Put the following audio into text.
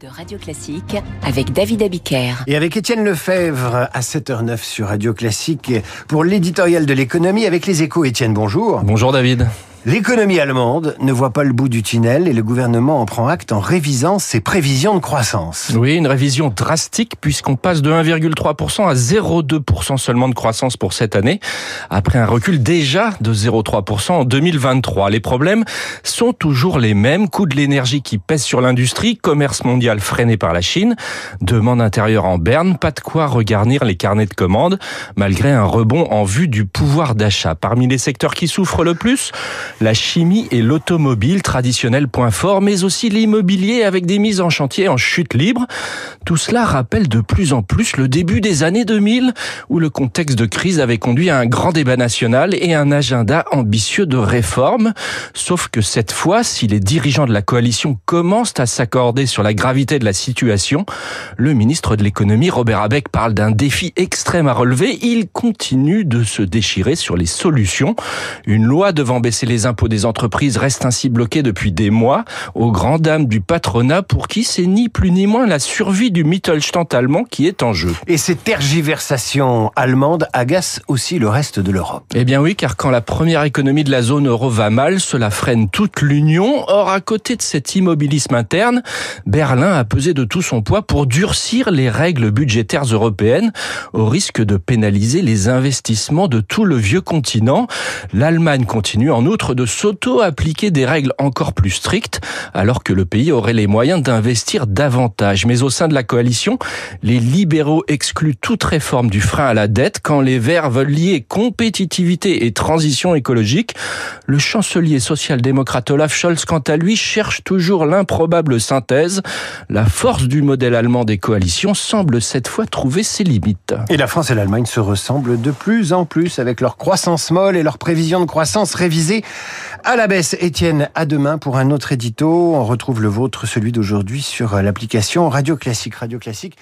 de Radio Classique avec David Abiker. Et avec Étienne Lefebvre à 7h09 sur Radio Classique pour l'éditorial de l'économie avec les échos. Étienne, bonjour. Bonjour David. L'économie allemande ne voit pas le bout du tunnel et le gouvernement en prend acte en révisant ses prévisions de croissance. Oui, une révision drastique puisqu'on passe de 1,3% à 0,2% seulement de croissance pour cette année, après un recul déjà de 0,3% en 2023. Les problèmes sont toujours les mêmes. Coût de l'énergie qui pèse sur l'industrie, commerce mondial freiné par la Chine, demande intérieure en berne, pas de quoi regarnir les carnets de commandes, malgré un rebond en vue du pouvoir d'achat. Parmi les secteurs qui souffrent le plus, la chimie et l'automobile, traditionnel point fort, mais aussi l'immobilier avec des mises en chantier en chute libre. Tout cela rappelle de plus en plus le début des années 2000, où le contexte de crise avait conduit à un grand débat national et un agenda ambitieux de réforme. Sauf que cette fois, si les dirigeants de la coalition commencent à s'accorder sur la gravité de la situation, le ministre de l'économie, Robert Abeck, parle d'un défi extrême à relever. Il continue de se déchirer sur les solutions. Une loi devant baisser les impôts des entreprises reste ainsi bloqué depuis des mois, aux grandes dames du patronat pour qui c'est ni plus ni moins la survie du Mittelstand allemand qui est en jeu. Et ces tergiversations allemandes agacent aussi le reste de l'Europe. Eh bien oui, car quand la première économie de la zone euro va mal, cela freine toute l'Union. Or, à côté de cet immobilisme interne, Berlin a pesé de tout son poids pour durcir les règles budgétaires européennes, au risque de pénaliser les investissements de tout le vieux continent. L'Allemagne continue en outre de s'auto-appliquer des règles encore plus strictes, alors que le pays aurait les moyens d'investir davantage. Mais au sein de la coalition, les libéraux excluent toute réforme du frein à la dette quand les Verts veulent lier compétitivité et transition écologique. Le chancelier social-démocrate Olaf Scholz, quant à lui, cherche toujours l'improbable synthèse. La force du modèle allemand des coalitions semble cette fois trouver ses limites. Et la France et l'Allemagne se ressemblent de plus en plus avec leur croissance molle et leurs prévisions de croissance révisées à la baisse. Étienne, à demain pour un autre édito. On retrouve le vôtre, celui d'aujourd'hui, sur l'application Radio Classique. Radio Classique.